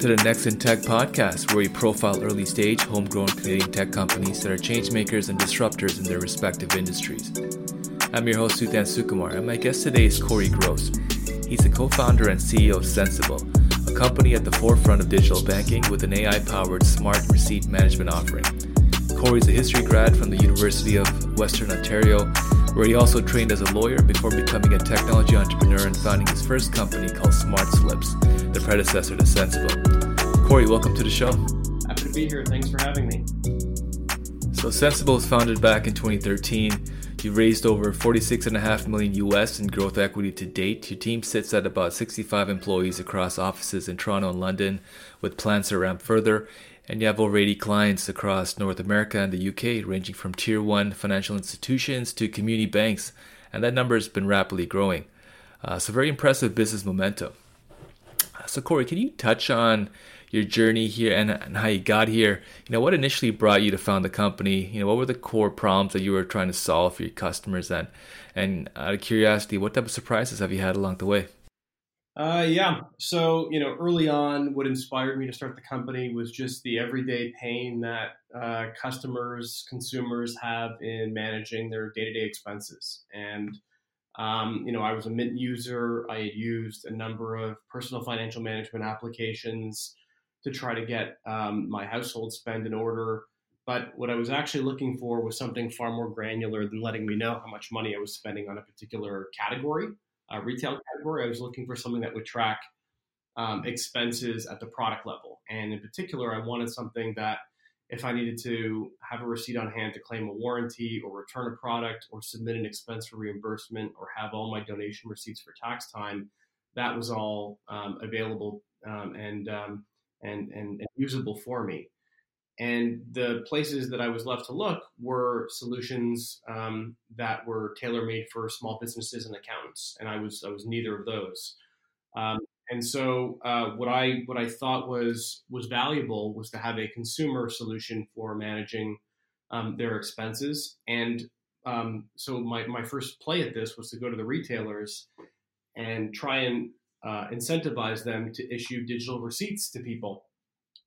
to the Next in Tech podcast, where we profile early stage, homegrown Canadian tech companies that are changemakers and disruptors in their respective industries. I'm your host, Suthan Sukumar, and my guest today is Corey Gross. He's the co founder and CEO of Sensibill, a company at the forefront of digital banking with an AI powered smart receipt management offering. Corey's a history grad from the University of Western Ontario, where he also trained as a lawyer before becoming a technology entrepreneur and founding his first company called Smart Slips, the predecessor to Sensibill. Corey, welcome to the show. Happy to be here. Thanks for having me. So, Sensibill was founded back in 2013. You've raised over 46.5 million US in growth equity to date. Your team sits at about 65 employees across offices in Toronto and London, with plans to ramp further and you have already clients across North America and the UK, ranging from tier one financial institutions to community banks, and that number has been rapidly growing. Uh, so, very impressive business momentum. So, Corey, can you touch on your journey here and, and how you got here? You know, what initially brought you to found the company? You know, what were the core problems that you were trying to solve for your customers? And, and out of curiosity, what type of surprises have you had along the way? Uh, yeah. So, you know, early on, what inspired me to start the company was just the everyday pain that uh, customers, consumers have in managing their day to day expenses. And, um, you know, I was a Mint user. I had used a number of personal financial management applications to try to get um, my household spend in order. But what I was actually looking for was something far more granular than letting me know how much money I was spending on a particular category uh, retail category. I was looking for something that would track um, expenses at the product level. And in particular, I wanted something that if I needed to have a receipt on hand to claim a warranty or return a product or submit an expense for reimbursement or have all my donation receipts for tax time, that was all um, available um, and, um, and, and, and usable for me. And the places that I was left to look were solutions um, that were tailor made for small businesses and accountants, and I was I was neither of those. Um, and so uh, what I what I thought was was valuable was to have a consumer solution for managing um, their expenses. And um, so my my first play at this was to go to the retailers and try and uh, incentivize them to issue digital receipts to people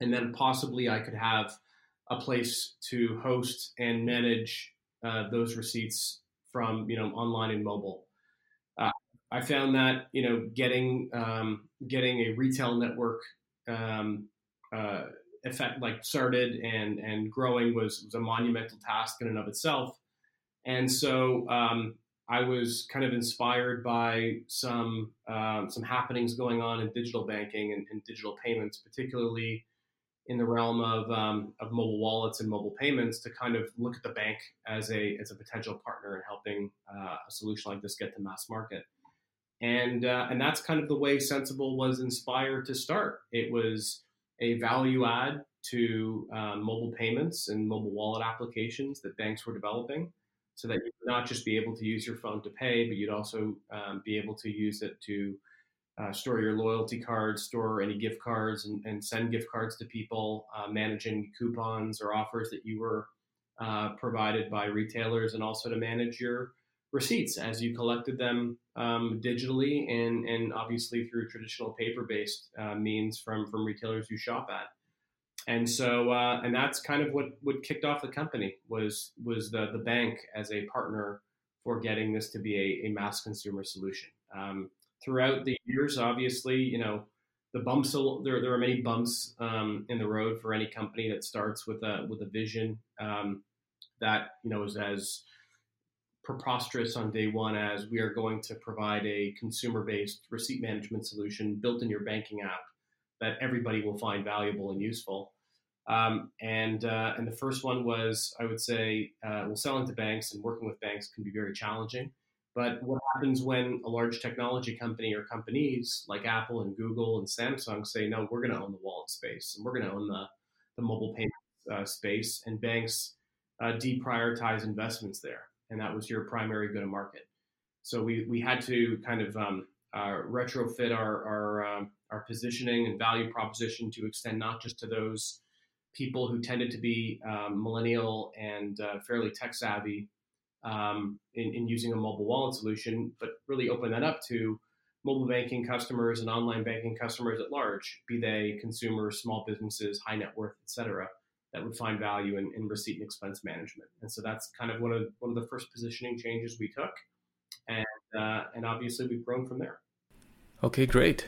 and then possibly I could have a place to host and manage uh, those receipts from you know online and mobile. Uh, I found that you know getting um, getting a retail network um, uh, effect like started and and growing was was a monumental task in and of itself, and so um, I was kind of inspired by some um, some happenings going on in digital banking and, and digital payments, particularly in the realm of, um, of mobile wallets and mobile payments to kind of look at the bank as a as a potential partner in helping uh, a solution like this get to mass market. And uh, and that's kind of the way Sensibill was inspired to start. It was a value add to um, mobile payments and mobile wallet applications that banks were developing, so that you would not just be able to use your phone to pay, but you'd also um, be able to use it to uh, store your loyalty cards, store any gift cards, and, and send gift cards to people, uh, managing coupons or offers that you were uh, provided by retailers, and also to manage your receipts as you collected them um, digitally and, and obviously through traditional paper-based uh, means from, from retailers you shop at. And so, uh, and that's kind of what, what kicked off the company was was the the bank as a partner for getting this to be a, a mass consumer solution. Um, throughout the years, obviously, you know, the bumps there there are many bumps um, in the road for any company that starts with a with a vision um, that you know is as preposterous on day one as we are going to provide a consumer based receipt management solution built in your banking app that everybody will find valuable and useful. Um, and uh, and the first one was I would say uh, well selling to banks and working with banks can be very challenging. But what happens when a large technology company or companies like Apple and Google and Samsung say, no, we're going to own the wallet space and we're going to own the, the mobile payment uh, space, and banks uh, deprioritize investments there. And that was your primary go to market. So we, we had to kind of um, uh, retrofit our, our, um, our positioning and value proposition to extend not just to those people who tended to be um, millennial and uh, fairly tech savvy um, in, in, using a mobile wallet solution, but really open that up to mobile banking customers and online banking customers at large, be they consumers, small businesses, high net worth, et cetera, that would find value in, in receipt and expense management. And so that's kind of one of one of the first positioning changes we took, and uh, and obviously we've grown from there. Okay, great.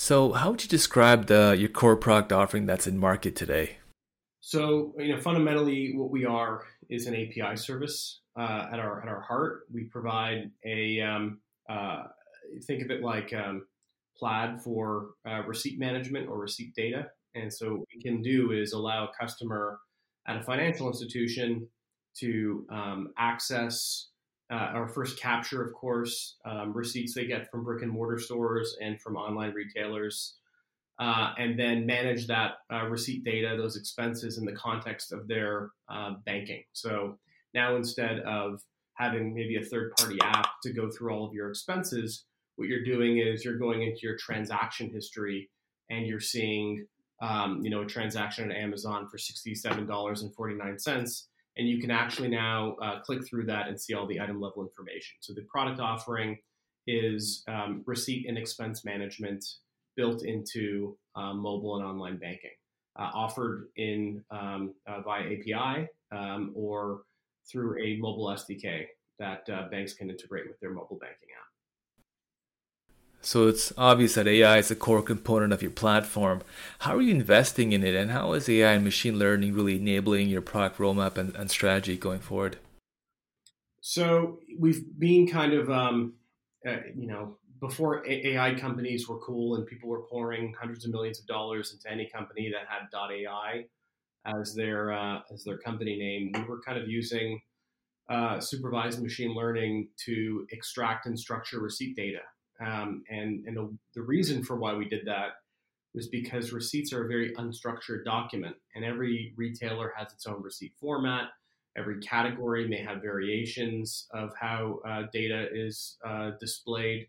So, how would you describe the your core product offering that's in market today? So, you know, fundamentally, what we are is an API service. Uh, at our at our heart, we provide a um, uh, think of it like um, Plaid for uh, receipt management or receipt data. And so, what we can do is allow a customer at a financial institution to um, access uh, or first capture, of course, um, receipts they get from brick and mortar stores and from online retailers, uh, and then manage that uh, receipt data, those expenses in the context of their uh, banking. So now instead of having maybe a third party app to go through all of your expenses, what you're doing is you're going into your transaction history and you're seeing um, you know a transaction on Amazon for $67.49 and you can actually now uh, click through that and see all the item level information. So the product offering is um, receipt and expense management built into um, mobile and online banking, uh, offered in um, uh, via API um, or through a mobile SDK that uh, banks can integrate with their mobile banking app. So it's obvious that AI is a core component of your platform. How are you investing in it, and how is AI and machine learning really enabling your product roadmap and, and strategy going forward? So we've been kind of, um, uh, you know, before AI companies were cool and people were pouring hundreds of millions of dollars into any company that had .ai as their uh, as their company name, we were kind of using uh, supervised machine learning to extract and structure receipt data um, and and the, the reason for why we did that was because receipts are a very unstructured document, and every retailer has its own receipt format. Every category may have variations of how uh, data is uh, displayed.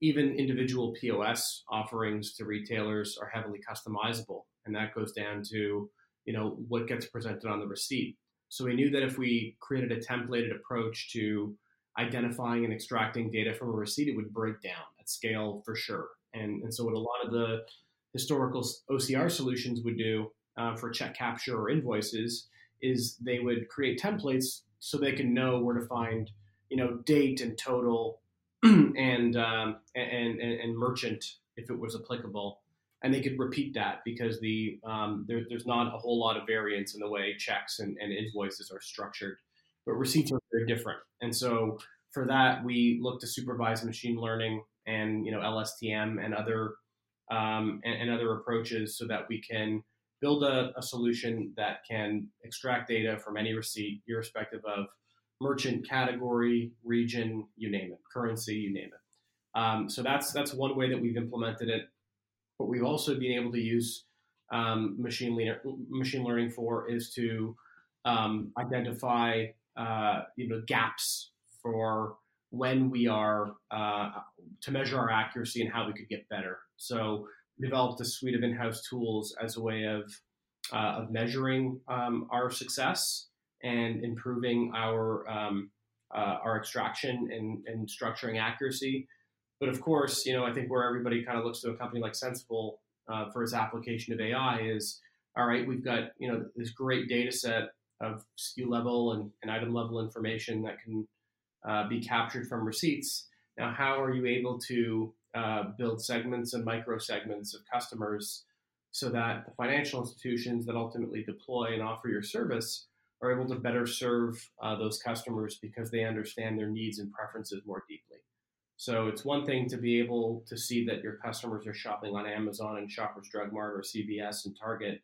Even individual POS offerings to retailers are heavily customizable, and that goes down to you know what gets presented on the receipt. So we knew that if we created a templated approach to identifying and extracting data from a receipt, it would break down at scale for sure. And, and so, what a lot of the historical OCR solutions would do uh, for check capture or invoices is they would create templates so they can know where to find, you know, date and total and, um, and, and, and merchant if it was applicable. And they could repeat that because the um, there, there's not a whole lot of variance in the way checks and, and invoices are structured but receipts are very different. And so for that, we look to supervise machine learning and you know LSTM and other um, and, and, other approaches so that we can build a, a, solution that can extract data from any receipt, irrespective of merchant category, region, you name it, currency, you name it. Um, so that's that's one way that we've implemented it. What we've also been able to use um, machine, machine learning for is to um, identify uh, you know gaps for when we are uh, to measure our accuracy and how we could get better. So we developed a suite of in-house tools as a way of uh, of measuring um, our success and improving our um, uh, our extraction and, and structuring accuracy. But of course, you know, I think where everybody kind of looks to a company like Sensibill uh, for its application of AI is, all right, we've got you know this great data set of SKU level and, and item level information that can uh, be captured from receipts. Now, how are you able to uh, build segments and micro segments of customers so that the financial institutions that ultimately deploy and offer your service are able to better serve uh, those customers because they understand their needs and preferences more deeply? So it's one thing to be able to see that your customers are shopping on Amazon and Shoppers Drug Mart or CVS and Target.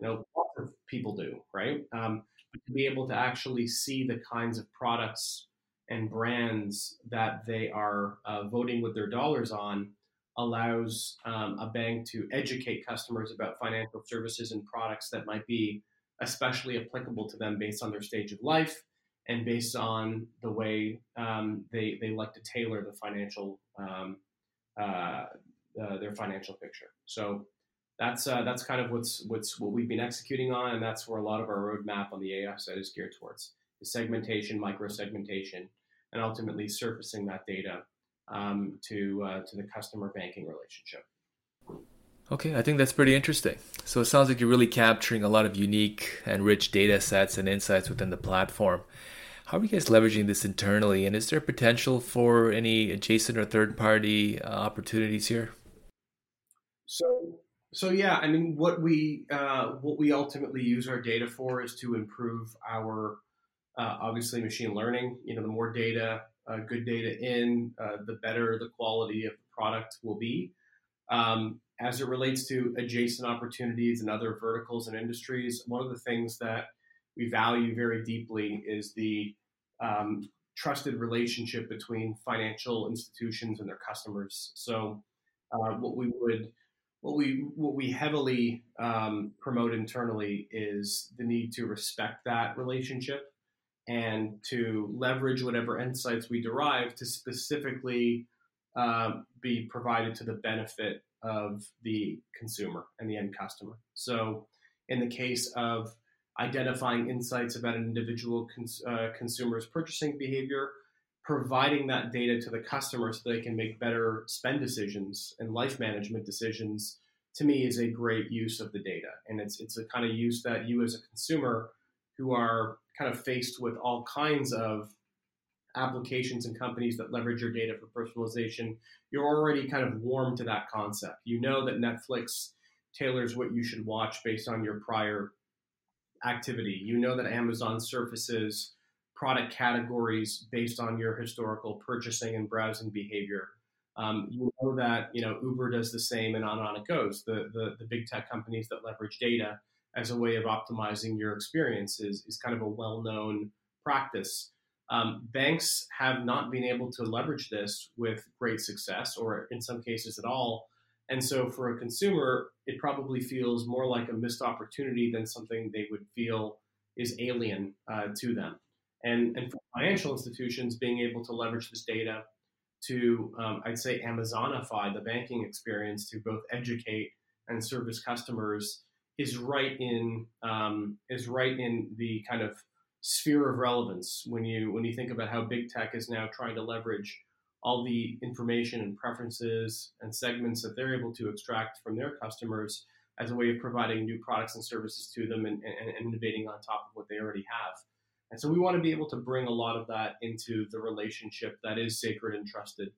You know, lots of people do, right? Um, to be able to actually see the kinds of products and brands that they are uh, voting with their dollars on allows um, a bank to educate customers about financial services and products that might be especially applicable to them based on their stage of life and based on the way um, they, they like to tailor the financial um, uh, uh, their financial picture. So that's uh, that's kind of what's what's what we've been executing on, and that's where a lot of our roadmap on the AI side is geared towards: is segmentation, micro segmentation, and ultimately surfacing that data um, to uh, to the customer banking relationship. Okay, I think that's pretty interesting. So it sounds like you're really capturing a lot of unique and rich data sets and insights within the platform. How are you guys leveraging this internally, and is there potential for any adjacent or third-party uh, opportunities here? So, so yeah, I mean, what we uh, what we ultimately use our data for is to improve our uh, obviously machine learning. You know, the more data, uh, good data in, uh, the better the quality of the product will be. Um, as it relates to adjacent opportunities and other verticals and industries, one of the things that we value very deeply is the um, trusted relationship between financial institutions and their customers. So, uh, what we would what we what we heavily um, promote internally is the need to respect that relationship and to leverage whatever insights we derive to specifically uh, be provided to the benefit of the consumer and the end customer. So, in the case of identifying insights about an individual cons- uh, consumer's purchasing behavior, providing that data to the customer so they can make better spend decisions and life management decisions, to me is a great use of the data. And it's it's a kind of use that you as a consumer who are kind of faced with all kinds of applications and companies that leverage your data for personalization, you're already kind of warm to that concept. You know that Netflix tailors what you should watch based on your prior activity. You know that Amazon surfaces product categories based on your historical purchasing and browsing behavior. Um, you know that you know Uber does the same, and on and on it goes. The, the the big tech companies that leverage data as a way of optimizing your experience is, is kind of a well known practice. Um, banks have not been able to leverage this with great success, or in some cases at all. And so, for a consumer, it probably feels more like a missed opportunity than something they would feel is alien uh, to them. And, and financial institutions, being able to leverage this data to, um, I'd say, Amazonify the banking experience to both educate and service customers is right in um, is right in the kind of sphere of relevance when you when you think about how big tech is now trying to leverage all the information and preferences and segments that they're able to extract from their customers as a way of providing new products and services to them and, and, and innovating on top of what they already have. And so we want to be able to bring a lot of that into the relationship that is sacred and trusted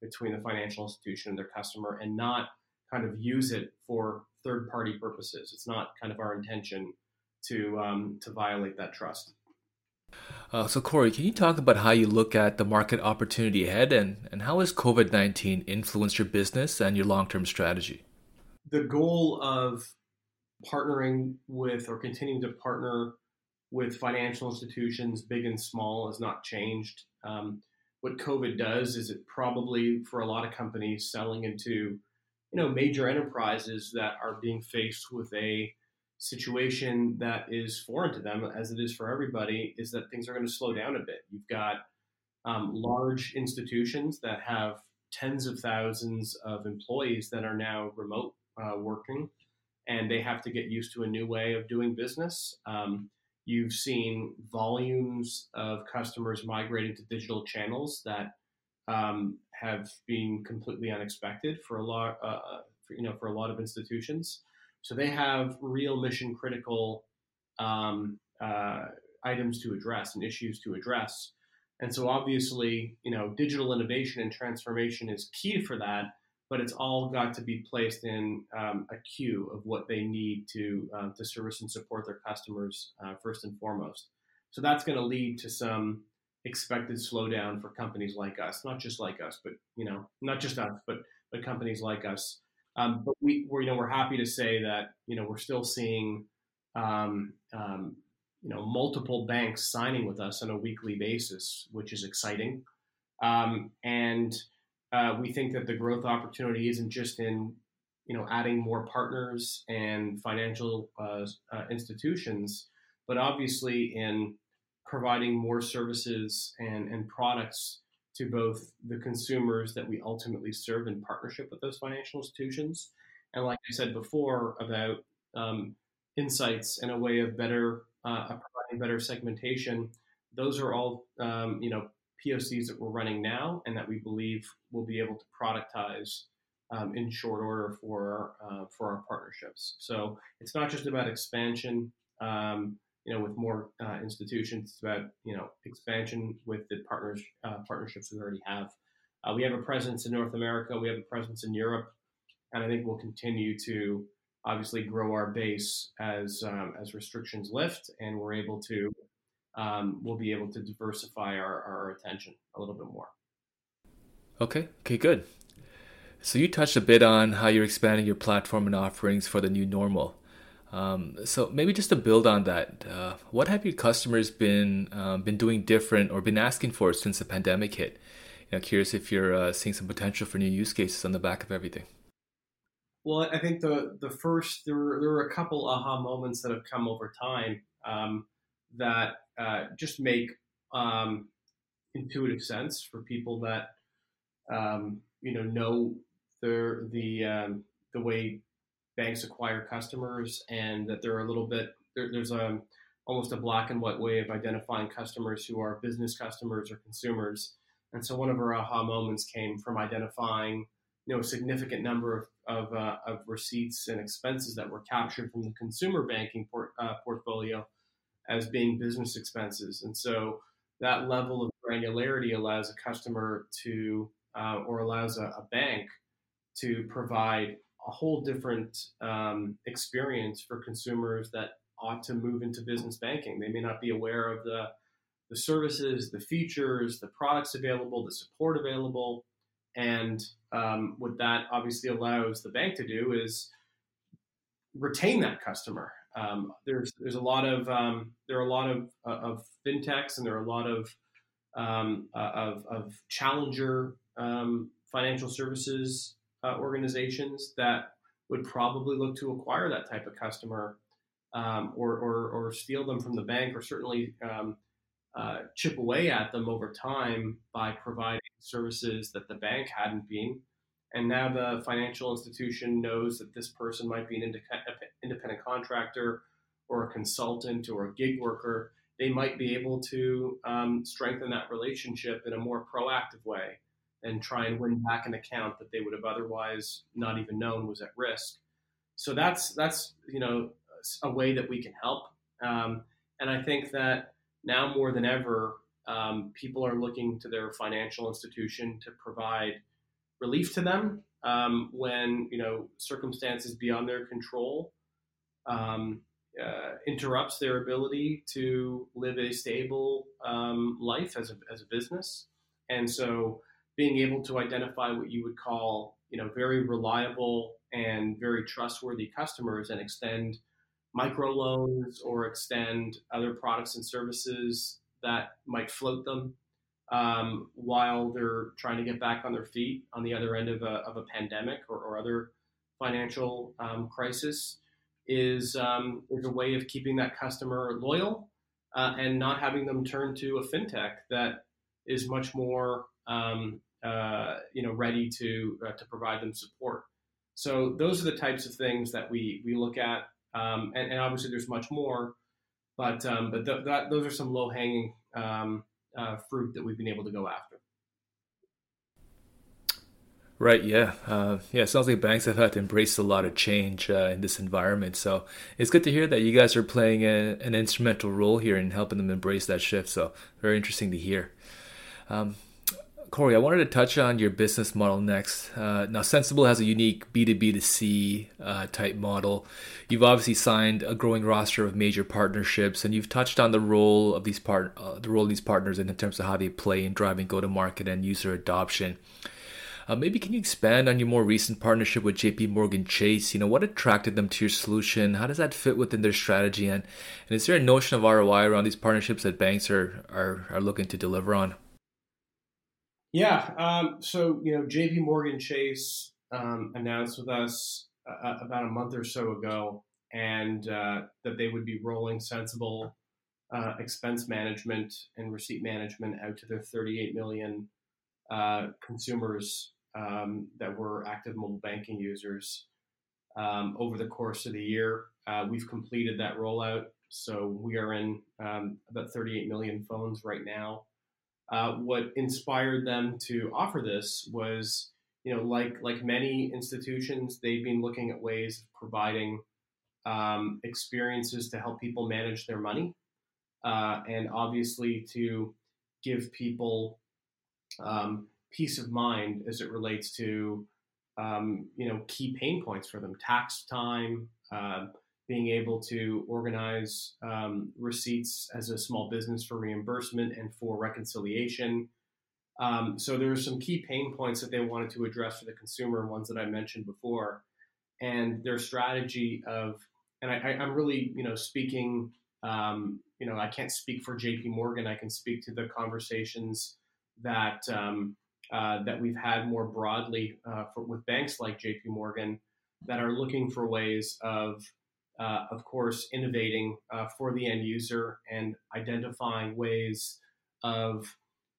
between the financial institution and their customer and not kind of use it for third party purposes. It's not kind of our intention to um, to violate that trust. Uh, so, Corey, can you talk about how you look at the market opportunity ahead and, and how has COVID 19 influenced your business and your long term strategy? The goal of partnering with or continuing to partner with financial institutions, big and small, has not changed. Um, what COVID does is it probably, for a lot of companies selling into you know major enterprises that are being faced with a situation that is foreign to them, as it is for everybody, is that things are going to slow down a bit. You've got um, large institutions that have tens of thousands of employees that are now remote uh, working, and they have to get used to a new way of doing business. Um, you've seen volumes of customers migrating to digital channels that um, have been completely unexpected for a lot, uh, for, you know, for a lot of institutions. So they have real mission critical um, uh, items to address and issues to address. And so obviously, you know, digital innovation and transformation is key for that, but it's all got to be placed in um, a queue of what they need to uh, to service and support their customers uh, first and foremost. So that's going to lead to some expected slowdown for companies like us, not just like us, but you know, not just us, but but companies like us. Um, but we, we're, you know, we're happy to say that, you know, we're still seeing, um, um, you know, multiple banks signing with us on a weekly basis, which is exciting. Um, and uh, we think that the growth opportunity isn't just in, you know, adding more partners and financial uh, uh, institutions, but obviously in providing more services and, and products to both the consumers that we ultimately serve in partnership with those financial institutions. And like I said before about um, insights and a way of better uh, providing better segmentation, those are all um, you know POCs that we're running now and that we believe we'll be able to productize um, in short order for uh, for our partnerships. So it's not just about expansion, um, you know, with more uh, institutions. It's about you know expansion with the partners uh, partnerships we already have. Uh, we have a presence in North America. We have a presence in Europe, and I think we'll continue to obviously grow our base as um, as restrictions lift and we're able to um, we'll be able to diversify our, our attention a little bit more. Okay. Okay. Good. So you touched a bit on how you're expanding your platform and offerings for the new normal. Um, so maybe just to build on that, uh, what have your customers been um, been doing different or been asking for since the pandemic hit? You know, curious if you're uh, seeing some potential for new use cases on the back of everything. Well, I think the the first there were, there were a couple aha moments that have come over time um, that uh, just make um, intuitive sense for people that um, you know know the the um, the way banks acquire customers, and that they're a little bit there, there's a almost a black and white way of identifying customers who are business customers or consumers. And so one of our aha moments came from identifying you know a significant number of of, uh, of receipts and expenses that were captured from the consumer banking port, uh, portfolio as being business expenses, and so that level of granularity allows a customer to uh, or allows a, a bank to provide a whole different um, experience for consumers that ought to move into business banking. They may not be aware of the the services, the features, the products available, the support available, and um, what that obviously allows the bank to do is retain that customer. Um, there's there's a lot of um, there are a lot of uh, of fintechs and there are a lot of um, uh, of, of challenger um, financial services uh, organizations that would probably look to acquire that type of customer um, or, or, or, steal them from the bank or certainly um, uh, chip away at them over time by providing services that the bank hadn't been. And now the financial institution knows that this person might be an independent contractor or a consultant or a gig worker. They might be able to um, strengthen that relationship in a more proactive way and try and win back an account that they would have otherwise not even known was at risk. So that's that's you know a way that we can help. Um, and I think that now more than ever, um, people are looking to their financial institution to provide relief to them um, when you know circumstances beyond their control um, uh, interrupts their ability to live a stable um, life as a, as a business. And so being able to identify what you would call, you know, very reliable and very trustworthy customers and extend microloans or extend other products and services that might float them um, while they're trying to get back on their feet on the other end of a, of a pandemic or, or other financial um, crisis is, um, is a way of keeping that customer loyal uh, and not having them turn to a fintech that is much more um, uh, you know, ready to uh, to provide them support. So those are the types of things that we we look at, um, and, and, obviously there's much more, but um, but th- that, those are some low hanging um, uh, fruit that we've been able to go after. Right. Yeah. Uh, yeah. It sounds like banks have had to embrace a lot of change uh, in this environment. So it's good to hear that you guys are playing a, an instrumental role here in helping them embrace that shift. So very interesting to hear. Um, Corey, I wanted to touch on your business model next. Uh, now, Sensibill has a unique B2B2C uh, type model. You've obviously signed a growing roster of major partnerships, and you've touched on the role of these part uh, the role of these partners in terms of how they play in driving go-to-market and user adoption. Uh, maybe can you expand on your more recent partnership with JP Morgan Chase? You know, what attracted them to your solution? How does that fit within their strategy? And, and is there a notion of ROI around these partnerships that banks are, are, are looking to deliver on? Yeah. Um, so, you know, JP Morgan Chase um, announced with us uh, about a month or so ago and uh, that they would be rolling Sensibill uh, expense management and receipt management out to their 38 million uh, consumers um, that were active mobile banking users um, over the course of the year. Uh, we've completed that rollout. So we are in um, about 38 million phones right now. uh, what inspired them to offer this was, you know, like like many institutions, they've been looking at ways of providing um, experiences to help people manage their money, uh, and obviously to give people um, peace of mind as it relates to um, you know key pain points for them: tax time, uh, being able to organize um, receipts as a small business for reimbursement and for reconciliation. Um, so there are some key pain points that they wanted to address for the consumer, ones that I mentioned before, and their strategy of, and I, am really, you know, speaking, um, you know, I can't speak for J.P. Morgan. I can speak to the conversations that um, uh, that we've had more broadly uh, for, with banks like J.P. Morgan that are looking for ways of uh, of course, innovating uh, for the end user and identifying ways of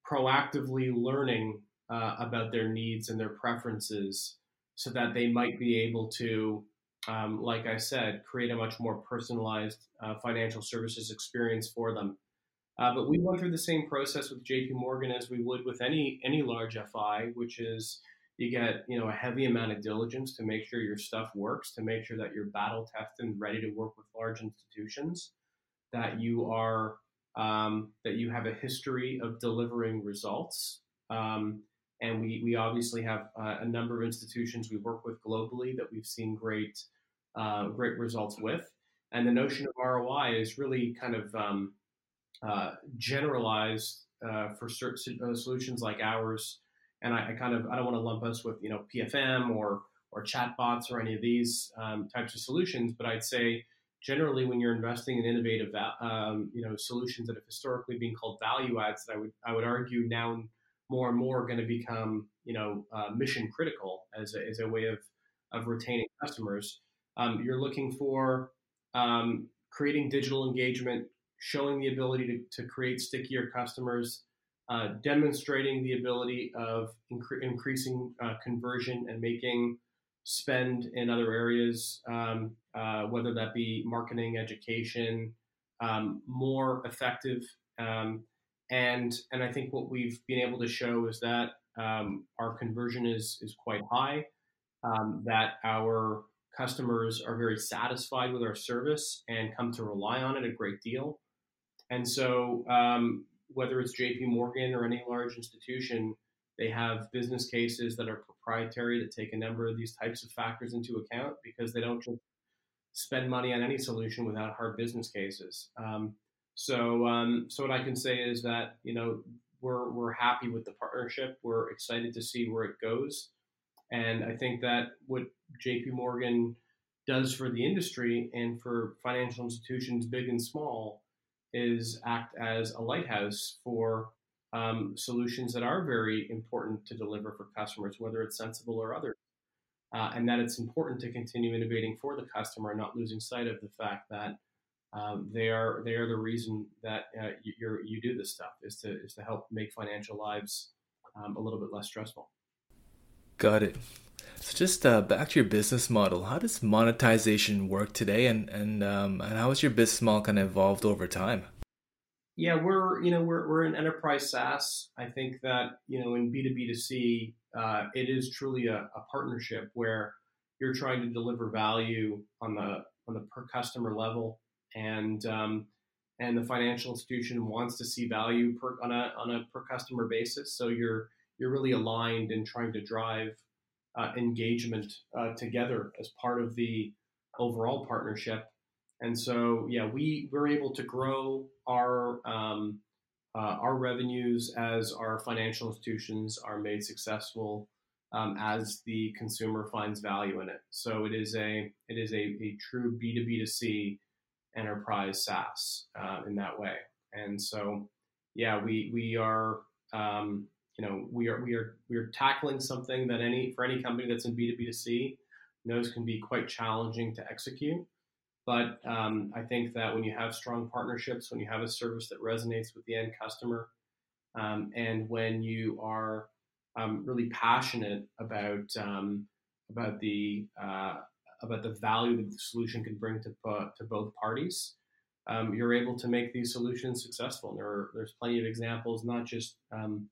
proactively learning uh, about their needs and their preferences so that they might be able to, um, like I said, create a much more personalized financial services experience for them. Uh, but we went through the same process with JP Morgan as we would with any any large FI, which is you get you know a heavy amount of diligence to make sure your stuff works to make sure that you're battle tested and ready to work with large institutions that you are um, that you have a history of delivering results. Um, and we, we obviously have uh, a number of institutions we work with globally that we've seen great uh, great results with. And the notion of ROI is really kind of um, uh, generalized uh, for certain uh, solutions like ours and I, I, kind of I don't want to lump us with you know PFM or or chatbots or any of these um, types of solutions, but I'd say generally when you're investing in innovative um, you know solutions that have historically been called value adds, that I would I would argue now more and more are going to become you know uh, mission critical as a, as a way of of retaining customers. Um, you're looking for um, creating digital engagement, showing the ability to, to create stickier customers uh, demonstrating the ability of incre- increasing uh, conversion and making spend in other areas, um, uh, whether that be marketing, education, um, more effective. Um, and and I think what we've been able to show is that um, our conversion is is quite high. Um, that our customers are very satisfied with our service and come to rely on it a great deal. And so, um, whether it's JP Morgan or any large institution, they have business cases that are proprietary that take a number of these types of factors into account because they don't just spend money on any solution without hard business cases. Um, so, um, so what I can say is that you know we're we're happy with the partnership. We're excited to see where it goes, and I think that what JP Morgan does for the industry and for financial institutions, big and small, is act as a lighthouse for um, solutions that are very important to deliver for customers, whether it's Sensibill or other. Uh, and that it's important to continue innovating for the customer, not losing sight of the fact that um, they are they are the reason that uh, you you do this stuff is to is to help make financial lives um, a little bit less stressful. Got it. So just uh, back to your business model. How does monetization work today, and and um, and how has your business model kind of evolved over time? Yeah, we're you know we're we're an enterprise SaaS. I think that you know in B two B to C, uh, it is truly a, a, partnership where you're trying to deliver value on the on the per customer level, and um, and the financial institution wants to see value per, on a on a per customer basis. So you're you're really aligned in trying to drive uh, engagement uh, together as part of the overall partnership. And so, yeah, we we're able to grow our um, uh, our revenues as our financial institutions are made successful um, as the consumer finds value in it. So it is a it is a, a true B two B to C enterprise SaaS uh, in that way. And so, yeah, we we are um, you know, we are we are we are tackling something that any for any company that's in B two B to C knows can be quite challenging to execute. But um, I think that when you have strong partnerships, when you have a service that resonates with the end customer, um, and when you are um, really passionate about um, about the uh, about the value that the solution can bring to to both parties, um, you're able to make these solutions successful. And there are, there's plenty of examples, not just um,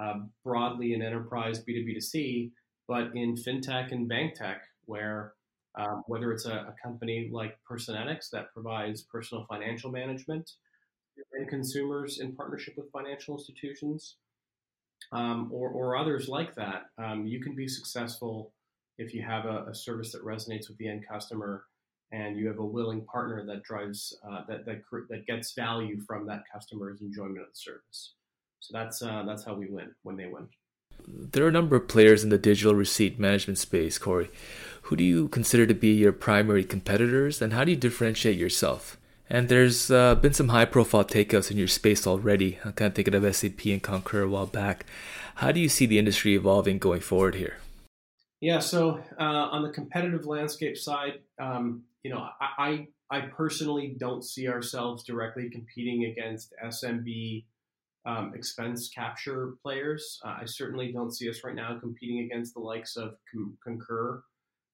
uh, broadly in enterprise B2B2C, but in fintech and bank tech, where um, whether it's a, a, company like Personetics that provides personal financial management and consumers in partnership with financial institutions, um, or, or, others like that, um, you can be successful if you have a, a, service that resonates with the end customer and you have a willing partner that drives uh, that, that that gets value from that customer's enjoyment of the service. So that's uh, that's how we win when they win. There are a number of players in the digital receipt management space, Corey. Who do you consider to be your primary competitors, and how do you differentiate yourself? And there's uh, been some high profile takeouts in your space already. I'm kind of thinking of SAP and Concur a while back. How do you see the industry evolving going forward here? Yeah, so uh, on the competitive landscape side, um, you know, I, I personally don't see ourselves directly competing against SMB um, expense capture players. Uh, I certainly don't see us right now competing against the likes of Concur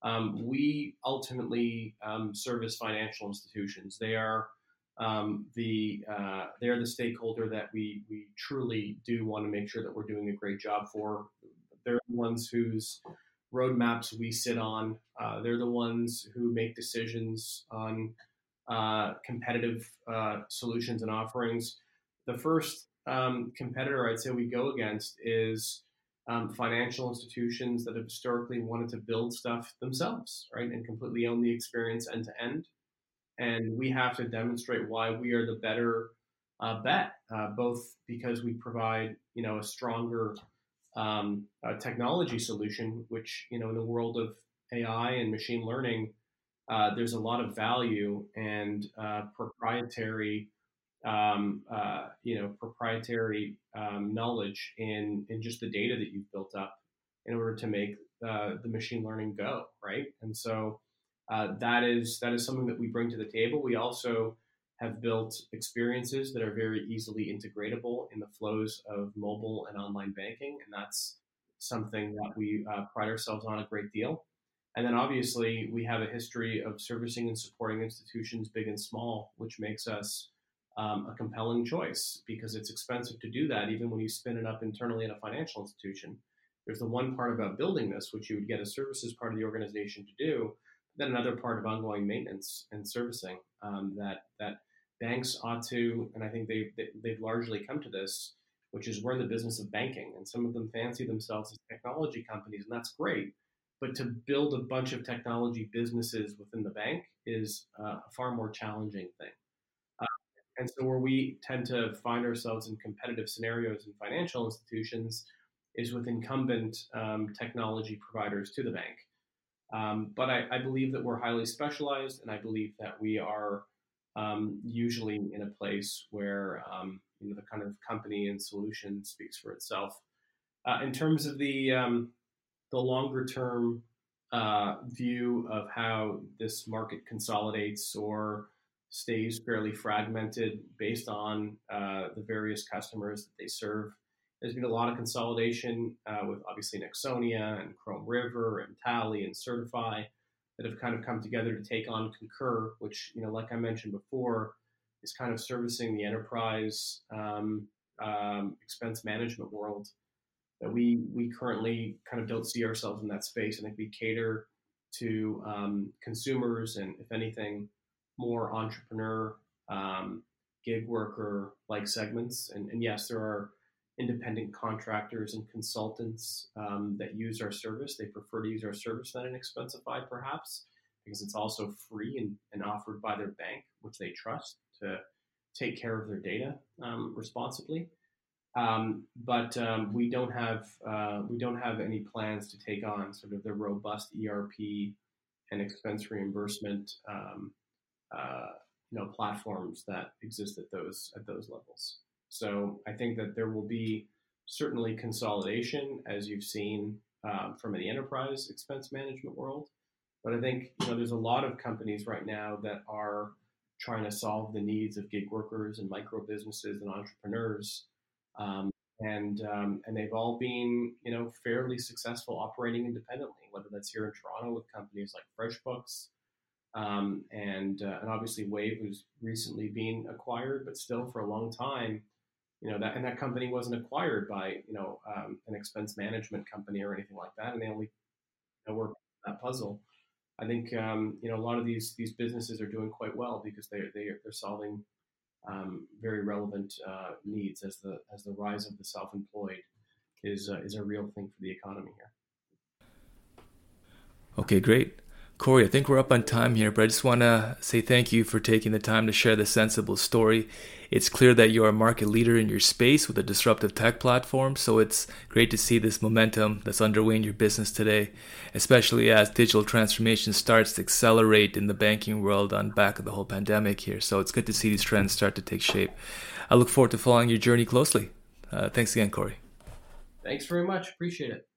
um, we ultimately um, service financial institutions. They are um, the uh, they are the stakeholder that we we truly do want to make sure that we're doing a great job for. They're the ones whose roadmaps we sit on. Uh, they're the ones who make decisions on uh, competitive uh, solutions and offerings. The first um, competitor I'd say we go against is um, financial institutions that have historically wanted to build stuff themselves, right, and completely own the experience end to end. And we have to demonstrate why we are the better uh, bet, uh, both because we provide, you know, a stronger um, uh, technology solution, which, you know, in the world of AI and machine learning, uh, there's a lot of value and uh, proprietary um, uh, you know proprietary um, knowledge and in just the data that you've built up in order to make uh, the machine learning go right? And so uh, that is that is something that we bring to the table. We also have built experiences that are very easily integratable in the flows of mobile and online banking and that's something that we uh, pride ourselves on a great deal. And then obviously we have a history of servicing and supporting institutions big and small which makes us um, a compelling choice because it's expensive to do that, even when you spin it up internally in a financial institution. There's the one part about building this, which you would get a services part of the organization to do, then another part of ongoing maintenance and servicing um, that that banks ought to, and I think they, they they've largely come to this, which is we're in the business of banking, and some of them fancy themselves as technology companies, and that's great. But to build a bunch of technology businesses within the bank is uh, a far more challenging thing. And so, where we tend to find ourselves in competitive scenarios in financial institutions is with incumbent um, technology providers to the bank. Um, but I, I, believe that we're highly specialized, and I believe that we are um, usually in a place where um, you know the kind of company and solution speaks for itself. Uh, in terms of the um, the longer term uh, view of how this market consolidates or stays fairly fragmented based on uh, the various customers that they serve. There's been a lot of consolidation uh, with obviously Nexonia and Chrome River and Tallie and Certify that have kind of come together to take on Concur, which, you know, like I mentioned before, is kind of servicing the enterprise um, um, expense management world that we we currently kind of don't see ourselves in that space. I think we cater to um, consumers and, if anything, more entrepreneur, um, gig worker like segments. And, and, yes, there are independent contractors and consultants um, that use our service. They prefer to use our service than an Expensify, perhaps, because it's also free and, and offered by their bank, which they trust to take care of their data um, responsibly. Um, but um, we don't have uh, we don't have any plans to take on sort of the robust ERP and expense reimbursement um, uh, you know platforms that exist at those at those levels. So I think that there will be certainly consolidation as you've seen um, from the enterprise expense management world. But I think you know there's a lot of companies right now that are trying to solve the needs of gig workers and micro businesses and entrepreneurs. Um, and um, and they've all been you know fairly successful operating independently. Whether that's here in Toronto with companies like FreshBooks, Um, and uh, and obviously Wave was recently being acquired, but still for a long time, you know that and that company wasn't acquired by you know um, an expense management company or anything like that, and they only you know, that puzzle. I think um, you know a lot of these these businesses are doing quite well because they they they're solving um, very relevant uh, needs as the as the rise of the self-employed is uh, is a real thing for the economy here. Okay, great. Corey, I think we're up on time here, but I just want to say thank you for taking the time to share the Sensibill story. It's clear that you're a market leader in your space with a disruptive tech platform, so it's great to see this momentum that's underway in your business today, especially as digital transformation starts to accelerate in the banking world on back of the whole pandemic here. So it's good to see these trends start to take shape. I look forward to following your journey closely. Uh, thanks again, Corey. Thanks very much. Appreciate it.